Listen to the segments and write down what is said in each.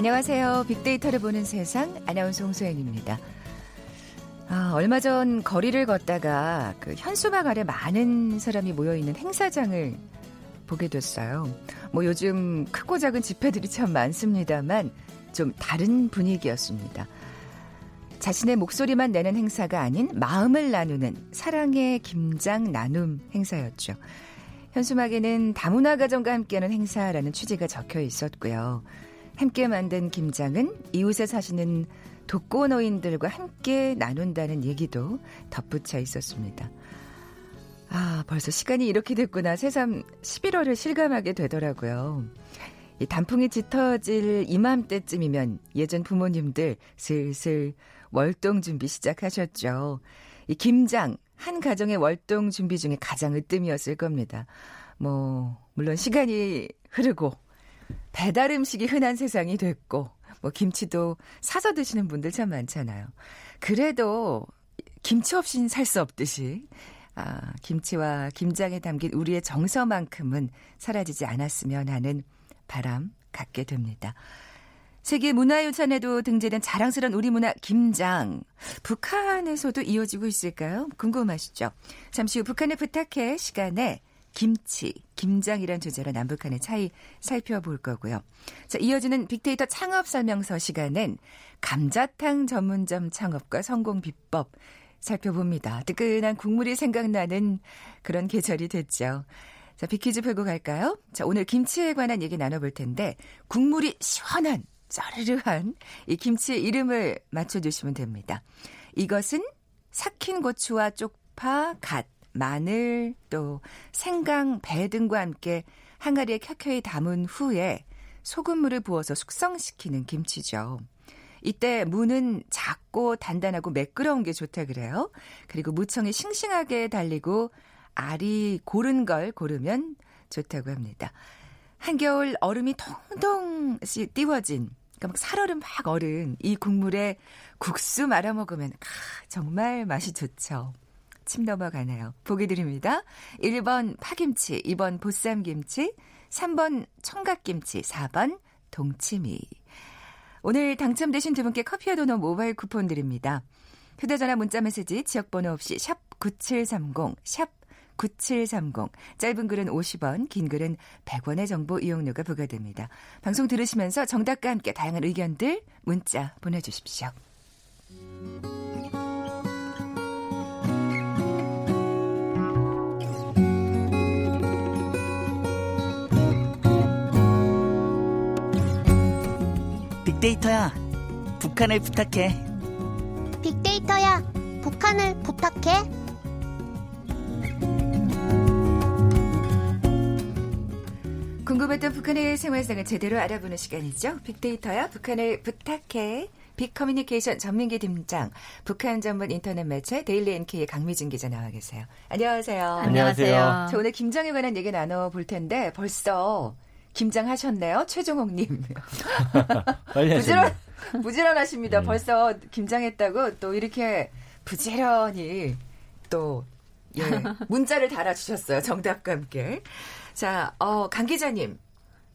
안녕하세요. 빅데이터를 보는 세상 아나운서 홍소연입니다. 아, 얼마 전 거리를 걷다가 그 현수막 아래 많은 사람이 모여 있는 행사장을 보게 됐어요. 뭐 요즘 크고 작은 집회들이 참 많습니다만 좀 다른 분위기였습니다. 자신의 목소리만 내는 행사가 아닌 마음을 나누는 사랑의 김장 나눔 행사였죠. 현수막에는 다문화 가정과 함께하는 행사라는 취지가 적혀 있었고요. 함께 만든 김장은 이웃에 사시는 독거노인들과 함께 나눈다는 얘기도 덧붙여 있었습니다. 아, 벌써 시간이 이렇게 됐구나. 새삼 11월을 실감하게 되더라고요. 이 단풍이 짙어질 이맘때쯤이면 예전 부모님들 슬슬 월동 준비 시작하셨죠. 이 김장, 한 가정의 월동 준비 중에 가장 으뜸이었을 겁니다. 뭐, 물론 시간이 흐르고 배달 음식이 흔한 세상이 됐고 뭐 김치도 사서 드시는 분들 참 많잖아요. 그래도 김치 없이는 살 수 없듯이 아, 김치와 김장에 담긴 우리의 정서만큼은 사라지지 않았으면 하는 바람 갖게 됩니다. 세계 문화유산에도 등재된 자랑스러운 우리 문화 김장. 북한에서도 이어지고 있을까요? 궁금하시죠? 잠시 후 북한에 부탁해 시간에 김치, 김장이란 주제로 남북한의 차이 살펴볼 거고요. 자, 이어지는 빅데이터 창업 설명서 시간엔 감자탕 전문점 창업과 성공 비법 살펴봅니다. 뜨끈한 국물이 생각나는 그런 계절이 됐죠. 자, 빅퀴즈 풀고 갈까요? 자, 오늘 김치에 관한 얘기 나눠볼 텐데 국물이 시원한 짜르르한 이 김치의 이름을 맞춰주시면 됩니다. 이것은 삭힌 고추와 쪽파, 갓, 마늘, 또 생강, 배 등과 함께 항아리에 켜켜이 담은 후에 소금물을 부어서 숙성시키는 김치죠. 이때 무는 작고 단단하고 매끄러운 게 좋다 그래요. 그리고 무청이 싱싱하게 달리고 알이 고른 걸 고르면 좋다고 합니다. 한겨울 얼음이 통통 띄워진 그러니까 막 살얼음 막 얼은 이 국물에 국수 말아 먹으면 아, 정말 맛이 좋죠. 침 넘어가네요. 보기 드립니다. 1번 파김치, 2번 보쌈김치, 3번 청각김치, 4번 동치미. 오늘 당첨되신 두 분께 커피와 도넛 모바일 쿠폰 드립니다. 휴대전화 문자메시지 지역번호 없이 샵 9730, 샵 9730. 짧은 글은 50원, 긴 글은 100원의 정보 이용료가 부과됩니다. 방송 들으시면서 정답과 함께 다양한 의견들 문자 보내주십시오. 빅데이터야, 북한을 부탁해. 빅데이터야, 북한을 부탁해. 궁금했던 북한의 생활상을 제대로 알아보는 시간이죠. 빅데이터야, 북한을 부탁해. 빅커뮤니케이션 전민기 팀장, 북한 전문 인터넷 매체 데일리 NK의 강미진 기자 나와 계세요. 안녕하세요. 안녕하세요. 자, 오늘 김장에 관한 얘기 나눠볼 텐데 벌써 김장하셨네요, 최종옥님. 빨리 부지런, 부지런하십니다. 네. 벌써 김장했다고 또 이렇게 부지런히 또 예, 문자를 달아주셨어요. 정답과 함께. 자, 어, 강 기자님.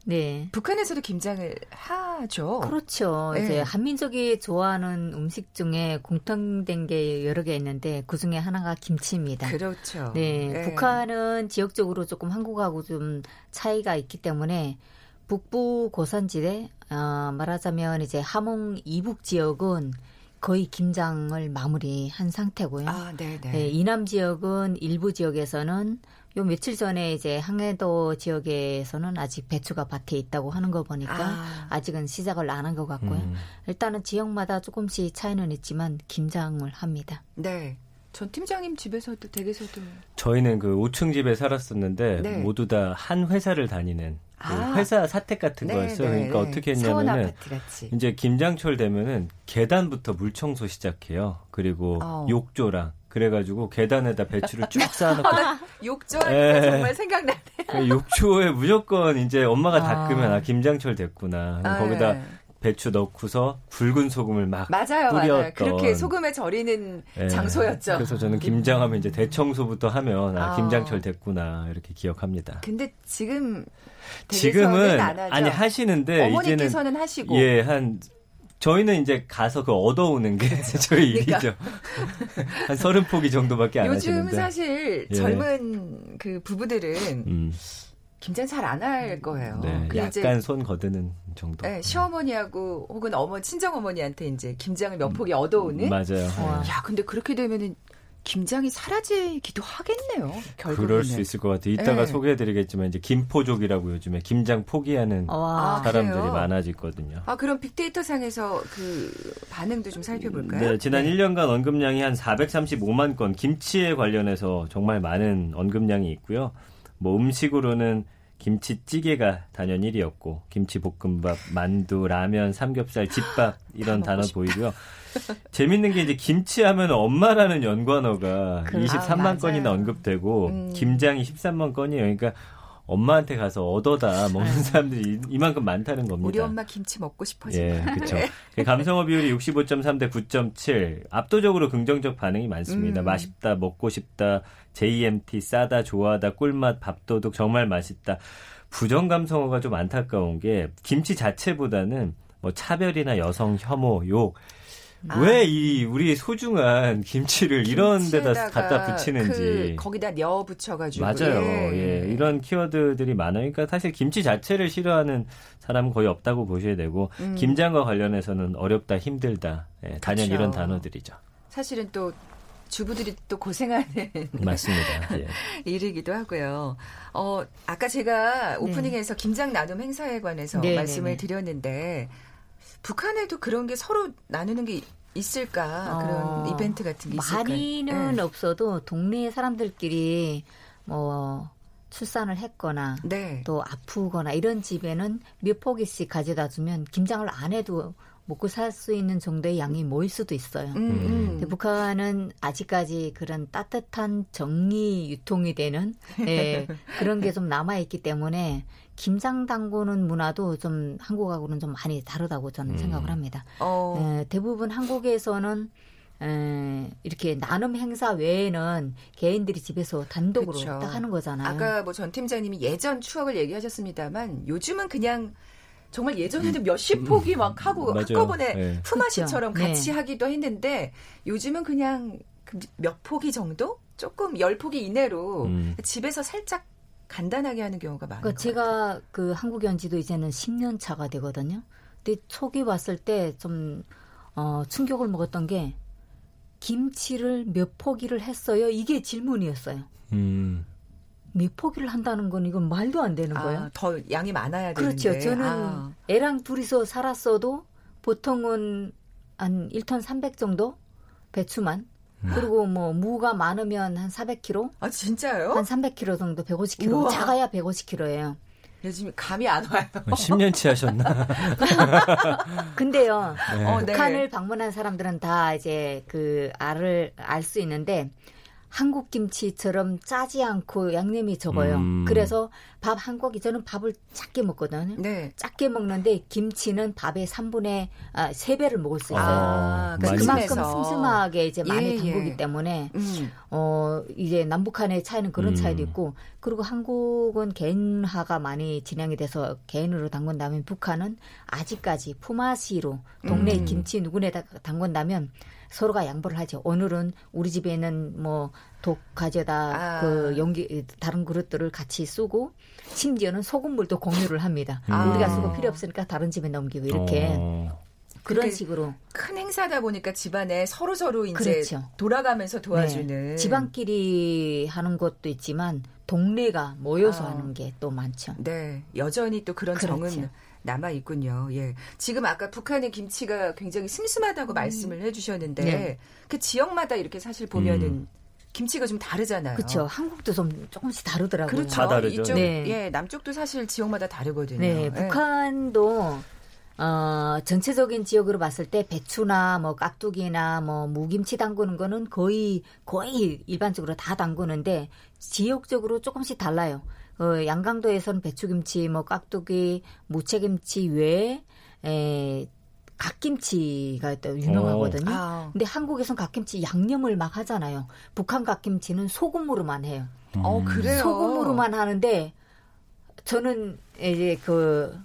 네. 북한에서도 김장을 하죠. 그렇죠. 네. 이제 한민족이 좋아하는 음식 중에 공통된 게 여러 개 있는데 그 중에 하나가 김치입니다. 그렇죠. 네, 네. 북한은 지역적으로 조금 한국하고 좀 차이가 있기 때문에 북부 고산지대 어, 말하자면 이제 함흥 이북 지역은 거의 김장을 마무리한 상태고요. 아, 네, 네. 네, 이남 지역은 일부 지역에서는 요 며칠 전에 이제 항해도 지역에서는 아직 배추가 밭에 있다고 하는 거 보니까 아. 아. 직은 시작을 안 한 것 같고요. 음. 일단은 지역마다 조금씩 차이는 있지만 김장을 합니다. 네. 전 팀장님 집에서도 댁에서도 저희는 그 5층 집에 살았었는데 네. 모두 다 한 회사를 다니는 그 아. 회사 사택 같은 거였어요. 그러니까 어떻게 사원 했냐면은. 이제 김장철 되면은 계단부터 물 청소 시작해요. 그리고 어. 욕조랑 그래가지고 계단에다 배추를 쭉 쌓아놓고 욕조하니까 예. 정말 생각나네. 그 욕조에 무조건 이제 엄마가 아. 닦으면 아 김장철 됐구나. 아, 거기다 예. 배추 넣고서 굵은 소금을 막 맞아요, 뿌렸던 맞아요. 그렇게 소금에 절이는 예. 장소였죠. 그래서 저는 김장하면 이제 대청소부터 하면 아, 아. 김장철 됐구나 이렇게 기억합니다. 근데 지금 지금은. 아니 하시는데 이제는 어머니께서는 하시고 예, 한 저희는 이제 가서 그 얻어오는 게 저희 그러니까. 일이죠. 한 서른 포기 정도밖에 안 요즘 하시는데. 사실 예. 젊은 그 부부들은 음, 김장 잘 안 할 거예요. 네, 그리고 이제 약간 손 거드는 정도. 네, 시어머니하고 혹은 어머 친정 어머니한테 이제 김장을 몇 포기 얻어오는. 맞아요. 와. 예. 야, 근데 그렇게 되면은 김장이 사라지기도 하겠네요. 결국에는. 그럴 수 있을 것 같아요. 이따가 네. 소개해드리겠지만 이제 김포족이라고 요즘에 김장 포기하는 와. 아, 사람들이 그래요? 많아졌거든요. 아, 그럼 빅데이터 상에서 그 반응도 좀 살펴볼까요? 네, 지난 1년간 언급량이 한 435만 건, 김치에 관련해서 정말 많은 언급량이 있고요. 뭐 음식으로는 김치찌개가 단연 1위였고, 김치볶음밥, 만두, 라면, 삼겹살, 집밥 이런 단어 보이고요. 재밌는 게 이제 김치하면 엄마라는 연관어가 그- 23만 아, 건이나. 언급되고, 음. 김장이 13만 건이에요. 그러니까 엄마한테 가서 얻어다 먹는 사람들이 이- 이만큼 많다는 겁니다. 우리 엄마 김치 먹고 싶어지. 예, 그렇죠. 감성어 비율이 65.3 대 9.7. 압도적으로 긍정적 반응이 많습니다. 음. 맛있다, 먹고 싶다, JMT 싸다, 좋아하다, 꿀맛, 밥도둑 정말 맛있다. 부정 감성어가 좀 안타까운 게 김치 자체보다는 뭐 차별이나 여성 혐오, 욕. 아. 왜이 우리 소중한 김치를 이런 데다 갖다 붙이는지. 그 거기다 녀 붙여가지고. 맞아요. 예. 이런 키워드들이 많아요. 그러니까 사실 김치 자체를 싫어하는 사람은 거의 없다고 보셔야 되고 음. 김장과 관련해서는 어렵다, 힘들다. 예, 단연. 이런 단어들이죠. 사실은 또 주부들이 또 고생하는 맞습니다. 예. 일이기도 하고요. 어, 아까 제가 오프닝에서 김장 나눔 행사에 관해서 네, 말씀을 네, 네. 드렸는데 북한에도 그런 게 서로 나누는 게 있을까? 어, 그런 이벤트 같은 게 있을까? 많이는 네. 없어도 동네 사람들끼리 뭐 출산을 했거나 네. 또 아프거나 이런 집에는 몇 포기씩 가져다 주면 김장을 안 해도 먹고 살 수 있는 정도의 양이 모일 수도 있어요. 음, 음. 근데 북한은 아직까지 그런 따뜻한 정리 유통이 되는 예, 그런 게 좀 남아 있기 때문에 김장 담그는 문화도 좀 한국하고는 좀 많이 다르다고 저는 음. 생각을 합니다. 어, 에, 대부분 한국에서는 에, 이렇게 나눔 행사 외에는 개인들이 집에서 단독으로 그쵸. 딱 하는 거잖아요. 아까 뭐 전 팀장님이 예전 추억을 얘기하셨습니다만 요즘은 그냥 정말 예전에는 몇십 포기 막 하고 음. 맞아요. 한꺼번에 네. 품앗이처럼 그쵸. 같이 네. 하기도 했는데 요즘은 그냥 그몇 포기 정도? 조금 열 포기 이내로 음. 집에서 살짝 간단하게 하는 경우가 많아요. 그러니까 제가 그 한국에 온 지도 이제는 10년 차가 되거든요. 근데 초기 왔을 때 좀 어, 충격을 먹었던 게 김치를 몇 포기를 했어요? 이게 질문이었어요. 음. 몇 포기를 한다는 건 이건 말도 안 되는 거예요. 아, 더 양이 많아야 그렇죠. 되는데. 저는 아, 애랑 둘이서 살았어도 보통은 한 1톤 300 정도 배추만 음. 그리고 뭐 무가 많으면 한 400kg, 아, 진짜요? 한 300kg 정도 150kg, 우와. 작아야 150kg예요. 요즘 감이 안 와요. 10년치 하셨나? 근데요. 어, 네. 북한을 방문한 사람들은 다 이제 그 알을 알 수 있는데 한국 김치처럼 짜지 않고 양념이 적어요. 음. 그래서 밥 한 고기 저는 밥을 작게 먹거든요. 네. 작게 먹는데 김치는 밥의 3분의 아, 3배를 먹을 수 있어요. 아, 많이 그만큼. 슴슴하게 이제 많이 예, 담그기 예. 때문에 음. 어 이제 남북한의 차이는 그런 음. 차이도 있고 그리고 한국은 개인화가 많이 진행이 돼서 개인으로 담근다면 북한은 아직까지 품앗이로 동네 음. 김치 누구네다 담근다면 서로가 양보를 하죠. 오늘은 우리 집에는 뭐 독 가져다 아. 그 용기 다른 그릇들을 같이 쓰고 심지어는 소금물도 공유를 합니다. 아. 우리가 쓰고 필요 없으니까 다른 집에 넘기고 이렇게 어. 그런 식으로 큰 행사다 보니까 집안에 서로 서로 이제 그렇죠. 돌아가면서 도와주는 네. 지방끼리 하는 것도 있지만 동네가 모여서 아. 하는 게 또 많죠. 네, 여전히 또 그런 그렇죠. 정은 남아 있군요. 예. 지금 아까 북한의 김치가 굉장히 슴슴하다고 말씀을 해 주셨는데 음. 네. 그 지역마다 이렇게 사실 보면은 음. 김치가 좀 다르잖아요. 그렇죠. 한국도 좀 조금씩 다르더라고요. 그렇죠. 다 다르죠. 이쪽 네. 예, 남쪽도 사실 지역마다 다르거든요. 네, 예. 북한도 어, 전체적인 지역으로 봤을 때 배추나 뭐 깍두기나 뭐 무김치 담그는 거는 거의 거의 일반적으로 다 담그는데 지역적으로 조금씩 달라요. 어, 양강도에서는 배추김치, 뭐 깍두기, 무채김치 외에 에, 갓김치가 또 유명하거든요. 아. 근데 한국에선 갓김치 양념을 막 하잖아요. 북한 갓김치는 소금으로만 해요. 어, 그래요. 소금으로만 하는데 저는 이제 그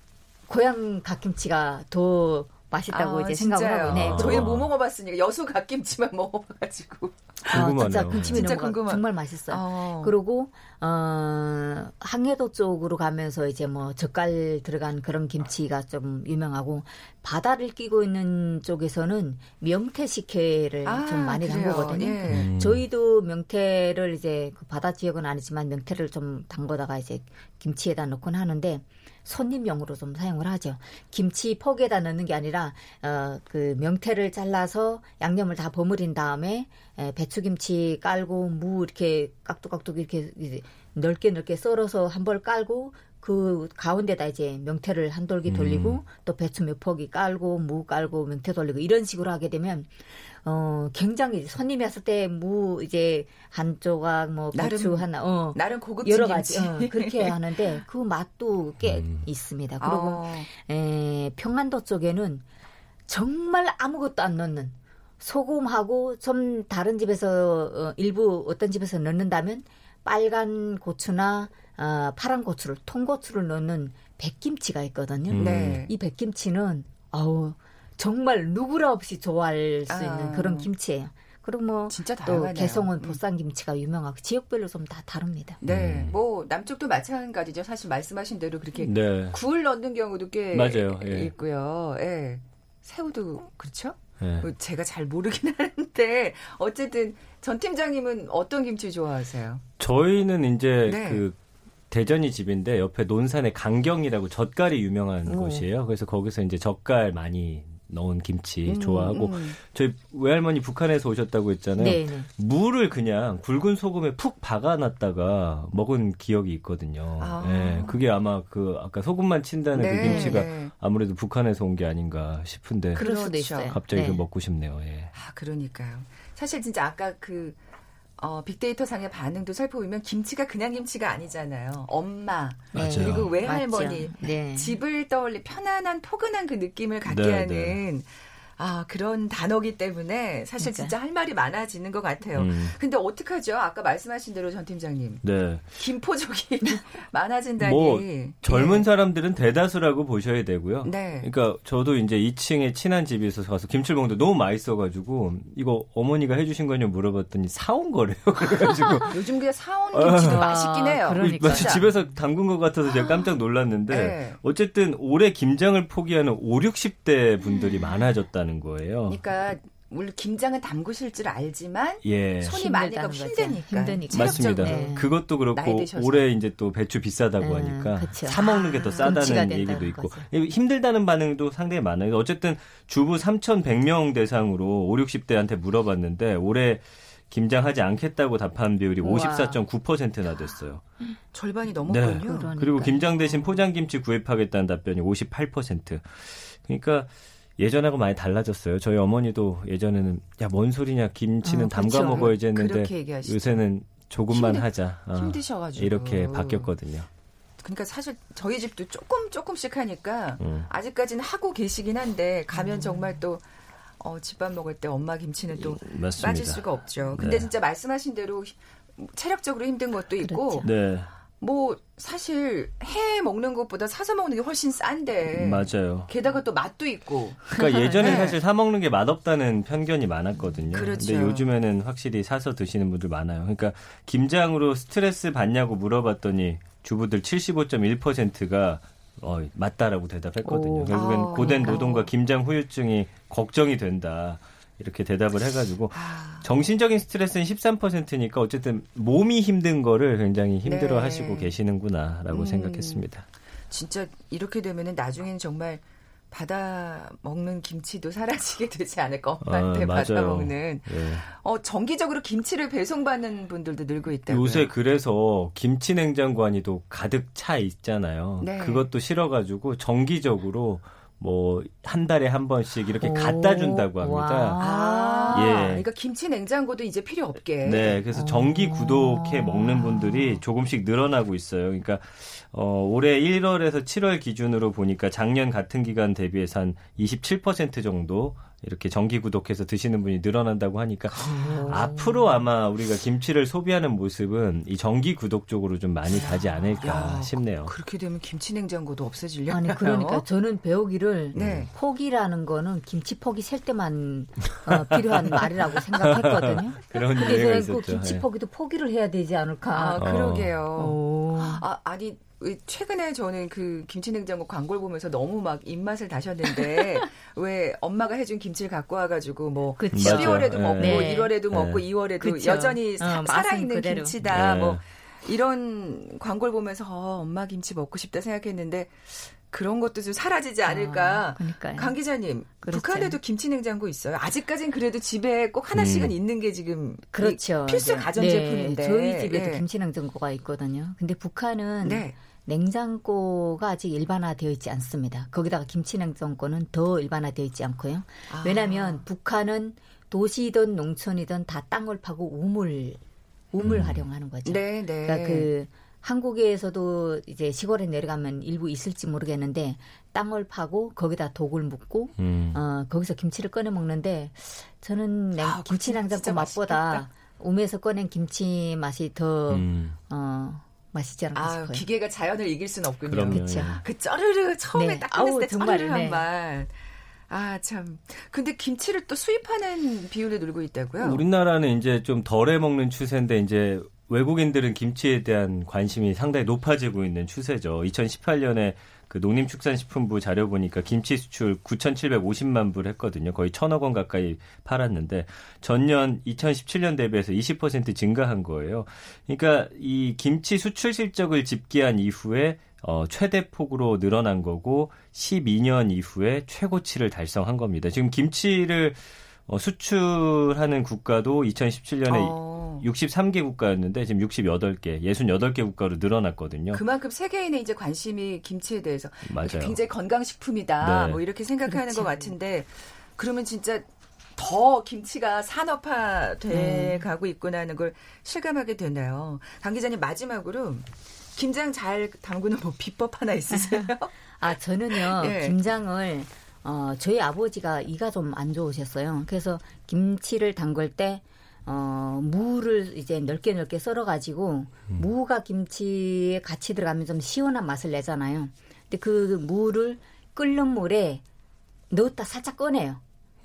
고향 갓김치가 더 맛있다고 아, 이제 생각을 진짜요? 하고 네. 저희는 아. 못 먹어봤으니까 여수 갓김치만 먹어봐가지고. 아, 진짜 궁금하네요. 군침이 진짜 궁금한- 정말 맛있어요. 어. 그리고 어 항해도 쪽으로 가면서 이제 뭐 젓갈 들어간 그런 김치가 좀 유명하고 바다를 끼고 있는 쪽에서는 명태 식혜를 아, 좀 많이 그래요. 담그거든요. 예. 음. 저희도 명태를 이제 그 바다 지역은 아니지만 명태를 좀 담궈다가 이제 김치에다 넣곤 하는데 손님용으로 좀 사용을 하죠. 김치 폭에다 넣는 게 아니라 어 그 명태를 잘라서 양념을 다 버무린 다음에 에, 배추김치 깔고 무 이렇게 깍둑깍둑 이렇게 넓게 넓게 썰어서 한 벌 깔고 그 가운데다 이제 명태를 한 돌기 돌리고 음. 또 배추 몇 포기 깔고 무 깔고 명태 돌리고 이런 식으로 하게 되면 어 굉장히 손님이 왔을 때 무 이제 한 조각 뭐 나름 배추 하나 어 나름 고급진 여러. 가지 어, 그렇게 하는데 그 맛도 꽤 음. 있습니다. 그리고 어. 에, 평안도 쪽에는 정말 아무것도 안 넣는 소금하고 좀 다른 집에서 어, 일부 어떤 집에서 넣는다면 빨간 고추나 어, 파란 고추를 통고추를 넣는 백김치가 있거든요. 음. 네. 이 백김치는 아우 정말 누구라 없이 좋아할 수 아. 있는 그런 김치예요. 그리고 뭐 진짜 또 다양하네요. 개성은 음. 보쌈 김치가 유명하고 지역별로 좀 다 다릅니다. 네, 음. 뭐 남쪽도 마찬가지죠. 사실 말씀하신 대로 그렇게 네. 굴 넣는 경우도 꽤 맞아요. 예. 있고요. 예. 새우도 그렇죠? 네. 뭐 제가 잘 모르긴 하는데 어쨌든 전 팀장님은 어떤 김치 좋아하세요? 저희는 이제 네. 그 대전이 집인데 옆에 논산에 강경이라고 젓갈이 유명한 오. 곳이에요. 그래서 거기서 이제 젓갈 많이 넣은 김치 음, 좋아하고 음. 저희 외할머니 북한에서 오셨다고 했잖아요. 네, 네. 무를 그냥 굵은 소금에 푹 박아놨다가 먹은 기억이 있거든요. 아. 예, 그게 아마 그 아까 소금만 친다는 네, 그 김치가 네. 아무래도 북한에서 온 게 아닌가 싶은데 그렇죠. 갑자기 네. 그 먹고 싶네요. 예. 아, 그러니까요. 사실 진짜 아까 그 어, 빅데이터 상의 반응도 살펴보면 김치가 그냥 김치가 아니잖아요. 엄마 맞아요. 그리고. 외할머니 네. 집을 떠올리 편안한 포근한 그 느낌을 갖게 네, 하는 아 그런 단어기 때문에 사실 진짜. 진짜 할 말이 많아지는 것 같아요. 음. 근데 어떡하죠? 아까 말씀하신 대로 전 팀장님 네. 김포족이 많아진다니. 뭐 젊은 예. 사람들은 대다수라고 보셔야 되고요. 네. 그러니까 저도 이제 2층에 친한 집이 있어서 가서 먹는데 너무 맛있어가지고 이거 어머니가 해주신 거냐 물어봤더니 사온 거래요. 그래가지고 요즘 그냥 사온 김치도 아, 맛있긴 해요. 그러니까. 마치 집에서 담근 것 같아서 제가 깜짝 놀랐는데 네. 어쨌든 올해 김장을 포기하는 5, 60대 분들이 많아졌다는 거예요. 그러니까 물론 김장은 담그실 줄 알지만 예. 손이 많이 가고 거죠. 힘드니까. 힘드니까. 맞습니다. 네. 그것도 그렇고. 올해 이제 또 배추 비싸다고 음, 하니까 그쵸. 사 먹는 게더 금치가 싸다는 얘기도 있고 거죠. 힘들다는 반응도 상당히 많아요. 어쨌든 주부 3,100명 대상으로 5, 60대한테 물어봤는데 올해 김장하지 않겠다고 답한 비율이 우와. 54.9%나 됐어요. 절반이 넘었군요. 그러니까. 그리고 김장 대신 포장김치 구입하겠다는 답변이 58%. 그러니까 예전하고 많이 달라졌어요. 저희 어머니도 예전에는 야 뭔 소리냐 김치는 어, 담가 그렇죠. 먹어야지 했는데. 요새는 조금만 힘들- 하자. 어, 힘드셔가지고 이렇게 바뀌었거든요. 그러니까 사실 저희 집도 조금 조금씩 하니까 음. 아직까지는 하고 계시긴 한데 가면 정말 또 어, 집밥 먹을 때 엄마 김치는 또 맞습니다. 빠질 수가 없죠. 근데 네. 진짜 말씀하신 대로 체력적으로 힘든 것도 있고. 네, 뭐 사실 해 먹는 것보다 사서 먹는 게 훨씬 싼데 맞아요. 게다가 또 맛도 있고 그러니까 예전에 네. 사실 사 먹는 게 맛없다는 편견이 많았거든요. 그렇죠. 근데 요즘에는 확실히 사서 드시는 분들 많아요. 그러니까 김장으로 스트레스 받냐고 물어봤더니 주부들 75.1%가 어, 맞다라고 대답했거든요. 오. 결국엔 아, 고된 그러니까. 노동과 김장 후유증이 걱정이 된다. 이렇게 대답을 해가지고 아, 정신적인 스트레스는 13%니까 어쨌든 몸이 힘든 거를 굉장히 힘들어 네. 하시고 계시는구나라고 음. 생각했습니다. 진짜 이렇게 되면은 나중에는 정말 받아 먹는 김치도 사라지게 되지 않을까 엄마한테 아, 받아. 먹는 예. 어 정기적으로 김치를 배송받는 분들도 늘고 있다고요. 요새 그래서 김치 냉장고 안이도 가득 차 있잖아요. 네. 그것도 싫어가지고 정기적으로 뭐 한 달에 한 번씩 이렇게 오, 갖다 준다고 합니다. 와. 아, 예. 그러니까 김치 냉장고도 이제 필요 없게. 네, 그래서 정기 구독해 먹는 분들이 조금씩 늘어나고 있어요. 그러니까 어, 올해 1월에서 7월 기준으로 보니까 작년 같은 기간 대비해서 한 27% 정도 이렇게 정기 구독해서 드시는 분이 늘어난다고 하니까 앞으로 아마 우리가 김치를 소비하는 모습은 이 정기 구독 쪽으로 좀 많이 가지 않을까 야, 싶네요. 그렇게 되면 김치 냉장고도 없어지려나요? 아니 그러니까 저는 배우기를 네. 포기라는 거는 김치 포기 셀 때만 어, 필요한 말이라고 생각했거든요. 그런 저는 그 있었죠. 김치 예. 포기도 포기를 해야 되지 아, 않을까. 그러게요. 오. 아, 아니 왜 최근에 저는 그 김치 냉장고 광고를 보면서 너무 막 입맛을 다셨는데 왜 엄마가 해준 김치를 갖고 와가지고 뭐 그쵸. 12월에도 맞아요. 먹고 네. 1월에도 먹고 네. 2월에도 그쵸. 여전히 사- 어, 살아있는 그대로. 김치다 네. 뭐 이런 광고를 보면서 어, 엄마 김치 먹고 싶다 생각했는데 그런 것도 좀 사라지지 않을까. 아. 강 기자님, 그렇죠. 북한에도 김치 냉장고 있어요. 아직까진 그래도 집에 꼭 하나씩은 음. 있는 게 지금 그렇죠. 이 필수. 가전 네, 제품인데. 저희 집에도 예. 김치 냉장고가 있거든요. 근데 북한은 네. 냉장고가 아직 일반화되어 있지 않습니다. 거기다가 김치 냉장고는 더 일반화되어 있지 않고요. 아. 왜냐하면 북한은 도시든 농촌이든 다 땅을 파고 우물 우물 활용하는 거죠. 네, 네. 그러니까 그 한국에서도 이제 시골에 내려가면 일부 있을지 모르겠는데 땅을 파고 거기다 독을 묻고 음. 어 거기서 김치를 꺼내 먹는데 저는 냉, 아, 김치 냉장고 맛보다. 우에서 꺼낸 김치 맛이 더 음. 어, 맛있지 않을까 아, 싶어요. 기계가 자연을 이길 수는 없군요. 그럼요. 그쵸. 그 쩌르르 처음에 네. 딱 아우, 때 정말, 쩌르르 한 네. 말. 아, 참. 근데 김치를 또 수입하는 비율을 늘고 있다고요? 우리나라는 이제 좀 덜 해 먹는 추세인데 이제 외국인들은 김치에 대한 관심이 상당히 높아지고 있는 추세죠. 2018년에 그 농림축산식품부 자료 보니까 김치 수출 9,750만 불 했거든요. 거의 천억 원 가까이 팔았는데 전년 2017년 대비해서 20% 증가한 거예요. 그러니까 이 김치 수출 실적을 집계한 이후에 어, 최대 폭으로 늘어난 거고 12년 이후에 최고치를 달성한 겁니다. 지금 김치를 어, 수출하는 국가도 2017년에 어, 63개 국가였는데 지금 68개, 68개 국가로 늘어났거든요. 그만큼 세계인의 이제 관심이 김치에 대해서 맞아요. 굉장히 건강식품이다. 네. 뭐 이렇게 생각하는 그렇죠. 것 같은데 그러면 진짜 더 김치가 산업화 돼 네. 가고 있구나 하는 걸 실감하게 되네요. 강 기자님 마지막으로 김장 잘 담그는 뭐 비법 하나 있으세요? 아 저는요 예. 김장을 어, 저희 아버지가 이가 좀 안 좋으셨어요. 그래서 김치를 담글 때 어, 무를 이제 넓게 넓게 썰어가지고 무가 김치에 같이 들어가면 좀 시원한 맛을 내잖아요. 근데 그 무를 끓는 물에 넣었다 살짝 꺼내요.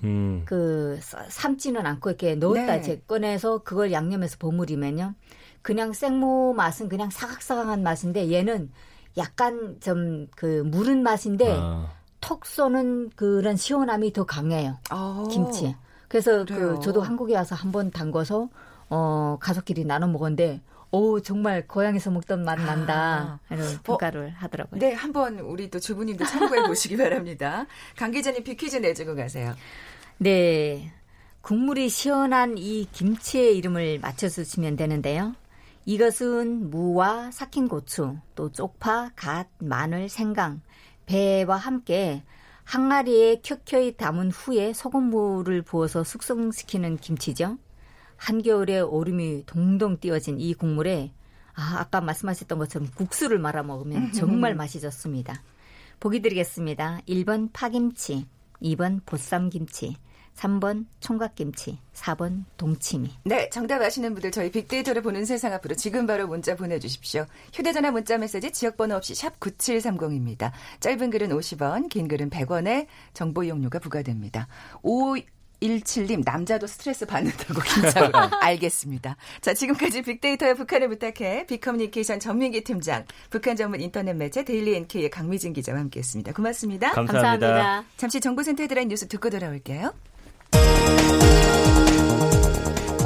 음. 그 사- 삶지는 않고 이렇게 넣었다 네. 이제 꺼내서 그걸 양념해서 버무리면요. 그냥 생무 맛은 그냥 사각사각한 맛인데 얘는 약간 좀 그 무른 맛인데 아, 톡 쏘는 그런 시원함이 더 강해요. 어. 김치. 그래서 그래요. 그 저도 한국에 와서 한 번 담궈서 어 가족끼리 나눠 먹었는데 오 정말 고향에서 먹던 맛 난다 이런 평가를 하더라고요. 네, 한번 우리 또 주부님도 참고해 보시기 바랍니다. 강 기자님 비퀴즈 내주고 가세요. 네. 국물이 시원한 이 김치의 이름을 맞춰주시면 되는데요. 이것은 무와 삭힌 고추, 또 쪽파, 갓, 마늘, 생강, 배와 함께 항아리에 켜켜이 담은 후에 소금물을 부어서 숙성시키는 김치죠. 한겨울에 얼음이 동동 띄어진 이 국물에 아, 아까 말씀하셨던 것처럼 국수를 말아 먹으면 정말 맛이 좋습니다. 보기 드리겠습니다. 1번 파김치, 2번 보쌈김치, 3번 총각김치, 4번 동치미. 네, 정답 아시는 분들 저희 빅데이터를 보는 세상 앞으로 지금 바로 문자 보내주십시오. 휴대전화 문자 메시지 지역번호 없이 샵 9730입니다. 짧은 글은 50원, 긴 글은 100원의 정보 이용료가 부과됩니다. 517님, 남자도 스트레스 받는다고 긴장을 알겠습니다. 자, 지금까지 빅데이터의 북한을 부탁해 빅커뮤니케이션 전민기 팀장, 북한 전문 인터넷 매체 데일리 NK의 강미진 기자와 함께했습니다. 고맙습니다. 감사합니다. 잠시 정보센터에 들어간 뉴스 듣고 돌아올게요.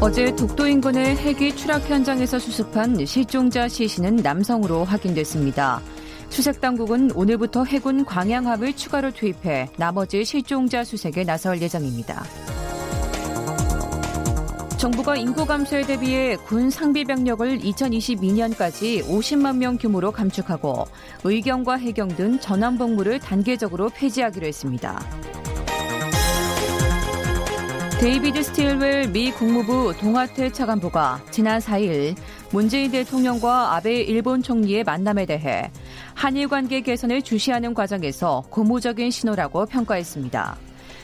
어제 독도 인근의 헬기 추락 현장에서 수습한 실종자 시신은 남성으로 확인됐습니다. 수색 당국은 오늘부터 해군 광양함을 추가로 투입해 나머지 실종자 수색에 나설 예정입니다. 정부가 인구 감소에 대비해 군 상비 병력을 2022년까지 50만 명 규모로 감축하고 의경과 해경 등 전환 복무를 단계적으로 폐지하기로 했습니다. 데이비드 스틸웰 미 국무부 동아태 차관보가 지난 4일 문재인 대통령과 아베 일본 총리의 만남에 대해 한일 관계 개선을 주시하는 과정에서 고무적인 신호라고 평가했습니다.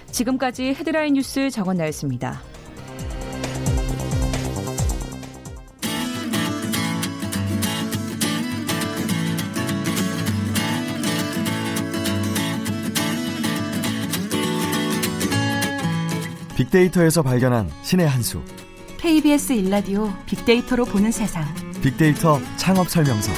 지금까지 헤드라인 뉴스 정원 나였습니다. 빅데이터에서 발견한 신의 한 수. KBS 일라디오 빅데이터로 보는 세상. 빅데이터 창업 설명서.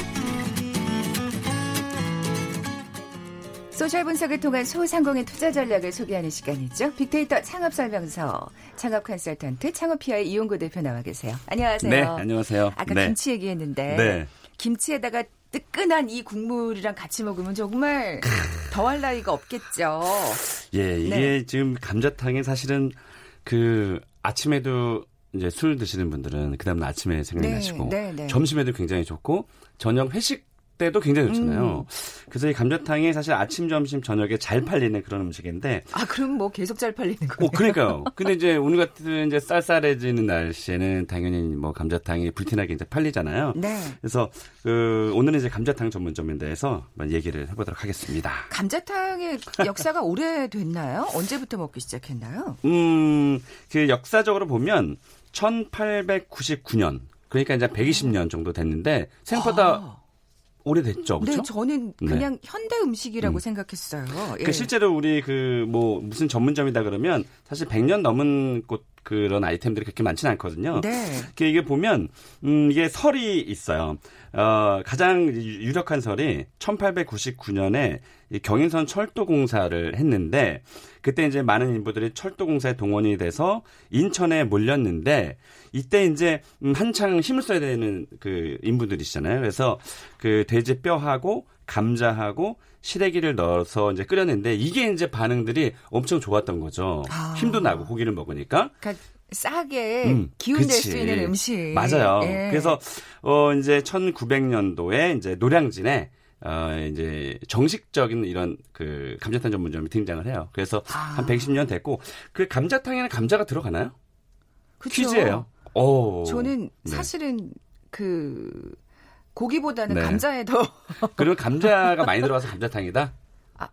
소셜 분석을 통한 소상공인 투자 전략을 소개하는 시간이죠. 빅데이터 창업 설명서. 창업 컨설턴트 창업피아의 이용구 대표 나와 계세요. 안녕하세요. 네, 안녕하세요. 아까 네. 김치 얘기했는데 네. 김치에다가 뜨끈한 이 국물이랑 같이 먹으면 정말 더할 나위가 없겠죠. 예, 이게 네. 지금 감자탕이 사실은 그 아침에도 이제 술 드시는 분들은 그다음 날 아침에 생각나시고 네, 네, 네. 점심에도 굉장히 좋고 저녁 회식 때도 굉장히 좋잖아요. 음. 그래서 이 감자탕이 사실 아침, 점심, 저녁에 잘 팔리는 그런 음식인데 아 그럼 뭐 계속 잘 팔리는 거예요. 어, 그러니까요. 근데 이제 오늘 같은 이제 쌀쌀해지는 날씨에는 당연히 뭐 감자탕이 불티나게 이제 팔리잖아요. 네. 그래서 그 오늘은 이제 감자탕 전문점에 대해서 한번 얘기를 해보도록 하겠습니다. 감자탕의 역사가 오래됐나요? 언제부터 먹기 시작했나요? 음, 그 역사적으로 보면 1899년 그러니까 이제 120년 정도 됐는데 생각보다 아. 오래됐죠, 그렇죠? 네, 저는 네. 그냥 현대 음식이라고 음. 생각했어요. 예. 그 실제로 우리 그 뭐 무슨 전문점이다 그러면 사실 100년 넘은 곳 그런 아이템들이 그렇게 많지는 않거든요. 네. 그 이게 보면 음 이게 설이 있어요. 어 가장 유- 유력한 설이 1899년에 이 경인선 철도 공사를 했는데 그때 이제 많은 인부들이 철도 공사에 동원이 돼서 인천에 몰렸는데 이때 이제 음, 한창 힘을 써야 되는 그 인부들이시잖아요. 그래서 그 돼지 뼈하고 감자하고 시래기를 넣어서 이제 끓였는데 이게 이제 반응들이 엄청 좋았던 거죠. 아. 힘도 나고 고기를 먹으니까 그러니까 싸게 음, 기운 낼. 수 있는 음식. 맞아요. 예. 그래서 어 이제 1900년도에 이제 노량진에 어 이제 정식적인 이런 그 감자탕 전문점이 등장을 해요. 그래서 아. 한 110년 됐고 그 감자탕에는 감자가 들어가나요? 그쵸? 퀴즈예요. 오. 저는 네. 사실은 그 고기보다는 네. 감자에 더그 그리고 감자가 많이 들어가서 감자탕이다. 아,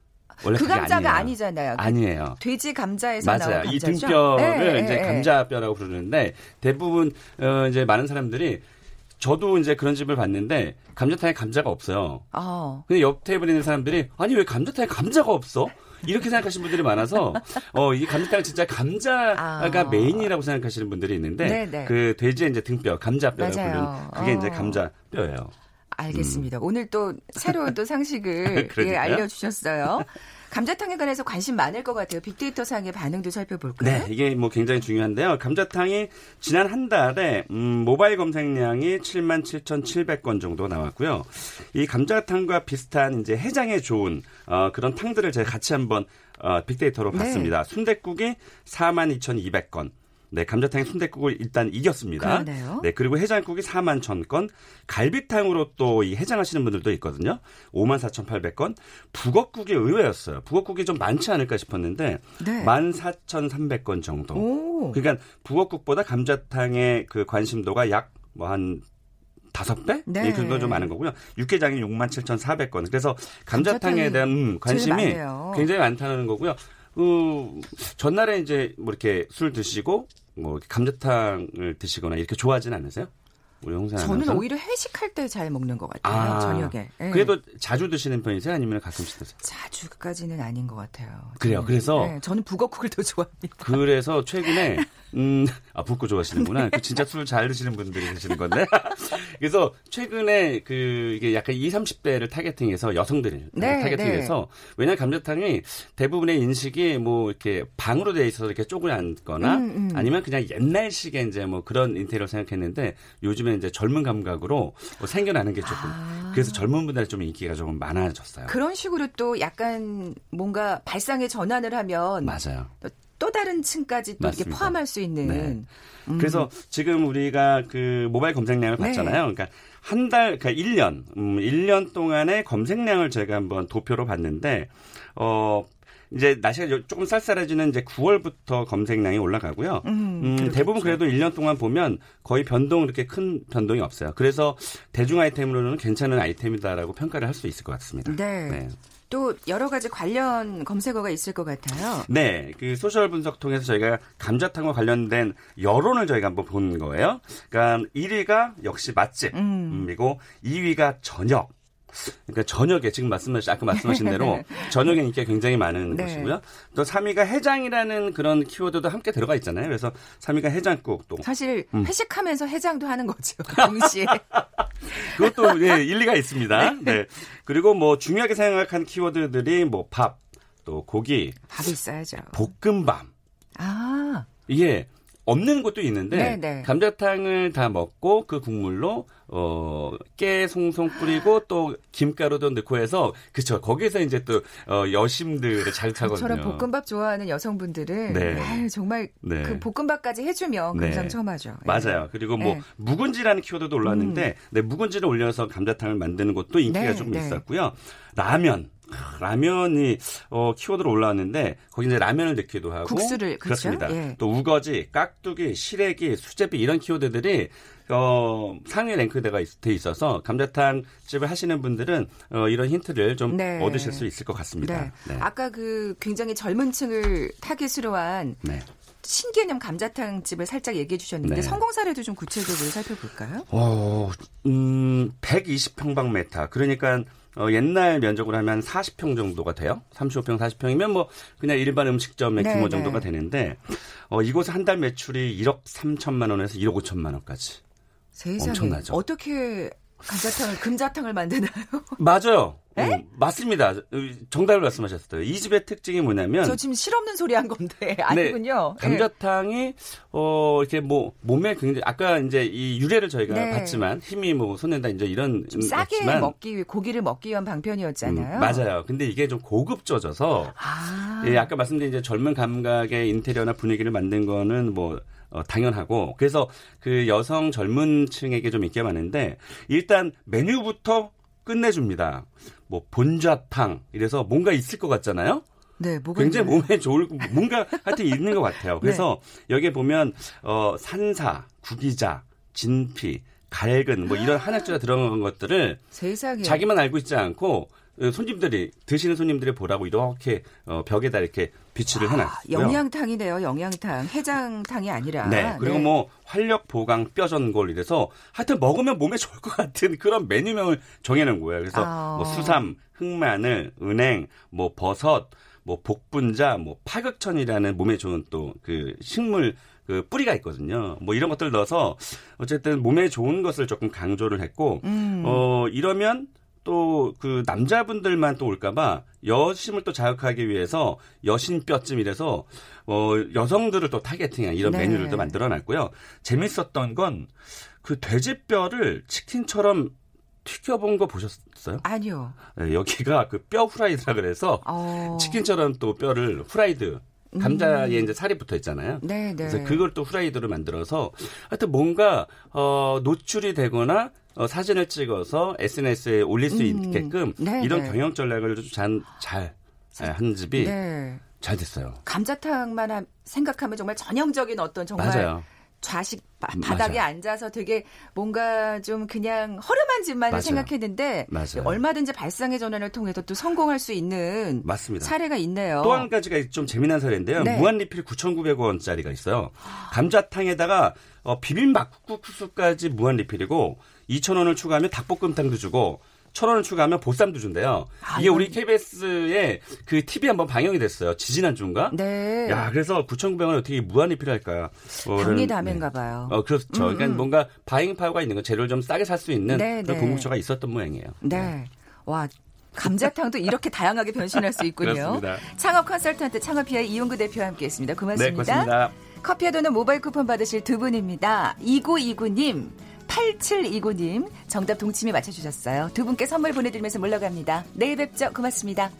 원래 그 감자가 아니에요. 아니잖아요. 그 아니에요. 돼지 감자에서 맞아요. 나온 이 감자죠. 등뼈를 예, 이제 예, 예. 감자뼈라고 부르는데 대부분 어 이제 많은 사람들이 저도 이제 그런 집을 봤는데 감자탕에 감자가 없어요. 어. 근데 옆 테이블에 있는 사람들이 아니 왜 감자탕에 감자가 없어? 이렇게 생각하시는 분들이 많아서 어이 감자탕 진짜 감자가 아. 메인이라고 생각하시는 분들이 있는데 네네. 그 돼지의 이제 등뼈 감자뼈라고. 부르는 그게 이제 어. 감자뼈예요. 알겠습니다. 오늘 또 새로운 또 상식을 예, 음. 알려주셨어요. 감자탕에 관해서 관심 많을 것 같아요. 빅데이터 상의 반응도 살펴볼까요? 네, 이게 뭐 굉장히 중요한데요. 감자탕이 지난 한 달에 음, 모바일 검색량이 7만 7,700건 정도 나왔고요. 이 감자탕과 비슷한 이제 해장에 좋은 어, 그런 탕들을 제가 같이 한번 어, 빅데이터로 네. 봤습니다. 순댓국이 4만 2,200건. 네, 감자탕이 순댓국을 일단 이겼습니다. 그러네요. 네, 그리고 해장국이 4만 1,000건, 갈비탕으로 또 이 해장하시는 분들도 있거든요. 5만 4,800건, 북엇국이 의외였어요. 북엇국이 좀 많지 않을까 싶었는데 네. 14,300건 정도. 오. 그러니까 북엇국보다 감자탕의 그 관심도가 약 뭐한 다섯 배? 네. 이 정도 좀 많은 거고요. 육개장이 67,400건. 그래서 감자탕에 대한 음, 관심이. 굉장히 많다는 거고요. 그 전날에 이제 뭐 이렇게 술 드시고 뭐 감자탕을 드시거나 이렇게 좋아하진 않으세요? 우리 홍사 저는 아나운서? 오히려 회식할 때 잘 먹는 것 같아요. 아, 저녁에. 예. 그래도 자주 드시는 편이세요? 아니면 가끔씩 드세요? 자주까지는 아닌 것 같아요. 그래요. 저는. 그래서 네, 저는 북어국을 더 좋아합니다. 그래서 최근에 음, 아 붓고 좋아하시는구나. 그 진짜 술 잘 드시는 분들이 드시는 건데. 그래서 최근에 그 이게 약간 20, 30대를 타겟팅해서 여성들을 네, 타겟팅해서 왜냐하면 감자탕이 대부분의 인식이 뭐 이렇게 방으로 돼 있어서 이렇게 쪼그려 앉거나 음, 음. 아니면 그냥 옛날식의 이제 뭐 그런 인테리어 생각했는데 요즘 에 이제 젊은 감각으로 뭐 생겨나는 게 조금 아. 그래서 젊은 분들 좀 인기가 조금 많아졌어요. 그런 식으로 또 약간 뭔가 발상의 전환을 하면 맞아요. 또, 또 다른 층까지 또 이렇게 맞습니다. 포함할 수 있는. 네. 음. 그래서 지금 우리가 그 모바일 검색량을 네. 봤잖아요. 그러니까 한 달, 그러니까 1년, 음, 1년 동안의 검색량을 제가 한번 도표로 봤는데, 어, 이제 날씨가 조금 쌀쌀해지는 이제 9월부터 검색량이 올라가고요. 음, 음, 대부분 그래도 1년 동안 보면 거의 변동 이렇게 큰 변동이 없어요. 그래서 대중 아이템으로는 괜찮은 아이템이다라고 평가를 할 수 있을 것 같습니다. 네. 또 여러 가지 관련 검색어가 있을 것 같아요. 네, 그 소셜 분석 통해서 저희가 감자탕과 관련된 여론을 저희가 한번 본 거예요. 그러니까 1위가 역시 맛집, 음. 그리고 2위가 저녁. 그러니까 저녁에 지금 말씀하신 아까 말씀하신 대로 저녁에 인기가 굉장히 많은 네. 곳이고요. 또 3위가 해장이라는 그런 키워드도 함께 들어가 있잖아요. 그래서 3위가 해장국 또 사실 음. 회식하면서 해장도 하는 거죠. 동시에. 그것도 예, 일리가 있습니다. 네. 그리고 뭐 중요하게 생각한 키워드들이 뭐 밥, 또 고기, 밥이 있어야죠. 볶음밥. 아, 이게 없는 곳도 있는데 네, 네. 감자탕을 다 먹고 그 국물로 어, 깨 송송 뿌리고 또 김가루도 넣고 해서 그쵸 거기서 이제 또 어, 여심들을 잘 타거든요. 저런 볶음밥 좋아하는 여성분들은 네. 아유, 정말 네. 그 볶음밥까지 해주면 네. 금상첨화죠. 예. 맞아요. 그리고 뭐 네. 묵은지라는 키워드도 올랐는데 네, 묵은지를 올려서 감자탕을 만드는 것도 인기가 네, 좀 네. 있었고요. 라면. 하, 라면이 어 키워드로 올라왔는데 거기 이제 라면을 넣기도 하고 국수를, 그렇죠? 그렇습니다. 예. 또 우거지, 깍두기, 시래기, 수제비 이런 키워드들이 어 상위 랭크대가 있- 돼 있어서 감자탕 집을 하시는 분들은 어 이런 힌트를 좀 네. 얻으실 수 있을 것 같습니다. 네. 네. 아까 그 굉장히 젊은 층을 타깃으로 한 네. 신개념 감자탕 집을 살짝 얘기해 주셨는데 네. 성공 사례도 좀 구체적으로 살펴볼까요? 어, 음, 120평방미터. 그러니까 어, 옛날 면적으로 하면 40평 정도가 돼요. 35평, 40평이면 뭐 그냥 일반 음식점의 네, 규모 네. 정도가 되는데 어, 이곳 한 달 매출이 1억 3천만 원에서 1억 5천만 원까지. 세상에 엄청나죠. 어떻게 감자탕을 금자탕을 만드나요? 맞아요. 에? 음, 맞습니다. 정답을 말씀하셨어요. 이 집의 특징이 뭐냐면 저 지금 실없는 소리 한 건데 아니군요. 네, 감자탕이 어 이렇게 뭐 몸에 굉장히 아까 이제 이 유래를 저희가 네. 봤지만 힘이 뭐 손에다 이제 이런 좀 싸게 없지만, 먹기 위해 고기를 먹기 위한 방편이었잖아요. 음, 맞아요. 근데 이게 좀 고급져져서 아, 예, 아까 말씀드린 이제 젊은 감각의 인테리어나 분위기를 만든 거는 뭐 어, 당연하고 그래서 그 여성 젊은 층에게 좀 인기가 많은데 일단 메뉴부터 끝내줍니다. 뭐 본좌탕 이래서 뭔가 있을 것 같잖아요. 네, 뭐가 굉장히 있나요? 몸에 좋을 뭔가 하여튼 있는 것 같아요. 그래서 여기에 보면 어 산사, 구기자, 진피, 갈근 뭐 이런 한약재가 들어간 것들을 세상에 자기만 알고 있지 않고 어, 손님들이 드시는 손님들이 보라고 이렇게 어, 벽에다 이렇게 비치를 아, 해놨고요. 영양탕이네요, 영양탕. 해장탕이 아니라. 네. 그리고 뭐 활력 보강 뼈전골 이래서 하여튼 먹으면 몸에 좋을 것 같은 그런 메뉴명을 정해놓은 거예요. 그래서 아. 뭐 수삼, 흑마늘, 은행, 뭐 버섯, 뭐 복분자, 뭐 파극천이라는 몸에 좋은 또 그 식물 그 뿌리가 있거든요. 뭐 이런 것들 넣어서 어쨌든 몸에 좋은 것을 조금 강조를 했고 음. 어 이러면 또 그 남자분들만 또 올까봐 여심을 또 자극하기 위해서 여신 뼈찜 이래서 어 여성들을 또 타겟팅한 이런 네. 메뉴를 또 만들어놨고요. 재밌었던 건 그 돼지뼈를 치킨처럼 튀겨본 거 보셨어요? 아니요. 네, 여기가 그 뼈 후라이드라 그래서 어. 치킨처럼 또 뼈를 후라이드 감자에 이제 살이 붙어 있잖아요. 네, 네. 그래서 그걸 또 후라이드로 만들어서 하여튼 뭔가 어 노출이 되거나 어, 사진을 찍어서 SNS에 올릴 수 음. 있게끔 네, 이런 네. 경영 전략을 좀잘한 집이 네. 잘 됐어요. 감자탕만 하- 생각하면 정말 전형적인 어떤 정말 맞아요. 좌식 바, 음, 맞아요. 앉아서 되게 뭔가 좀 그냥 허름한 집만을 맞아요. 생각했는데 맞아요. 얼마든지 발상의 전환을 통해서 또 성공할 수 있는 맞습니다. 사례가 있네요. 또 한 가지가 좀 재미난 사례인데요. 네. 무한 리필 9,900원짜리가 있어요. 감자탕에다가 어, 비빔 막국수까지 무한 리필이고 2,000원을 추가하면 닭볶음탕도 주고 1,000원을 추가하면 보쌈도 준대요. 아, 이게 이건- 우리 KBS에 그 TV 한번 방영이 됐어요. 지지난 주인가? 네. 야, 그래서 9,900원 어떻게 무한 리필할까? 어, 당리다면가 네. 봐요. 어, 그렇죠. 그러니까 뭔가 바잉 파워가 있는 거 재료를 좀 싸게 살 수 있는 네, 그런 네. 공급처가 있었던 모양이에요. 네. 와, 감자탕도 이렇게 다양하게 변신할 수 있군요. 그렇습니다. 창업 컨설턴트 창업피아의 이용구 대표와 함께했습니다. 네, 고맙습니다. 고맙습니다. 커피와 도는 모바일 쿠폰 받으실 두 분입니다. 2929님, 8729님 정답 동치미 맞춰주셨어요. 두 분께 선물 보내드리면서 물러갑니다. 내일 뵙죠. 고맙습니다.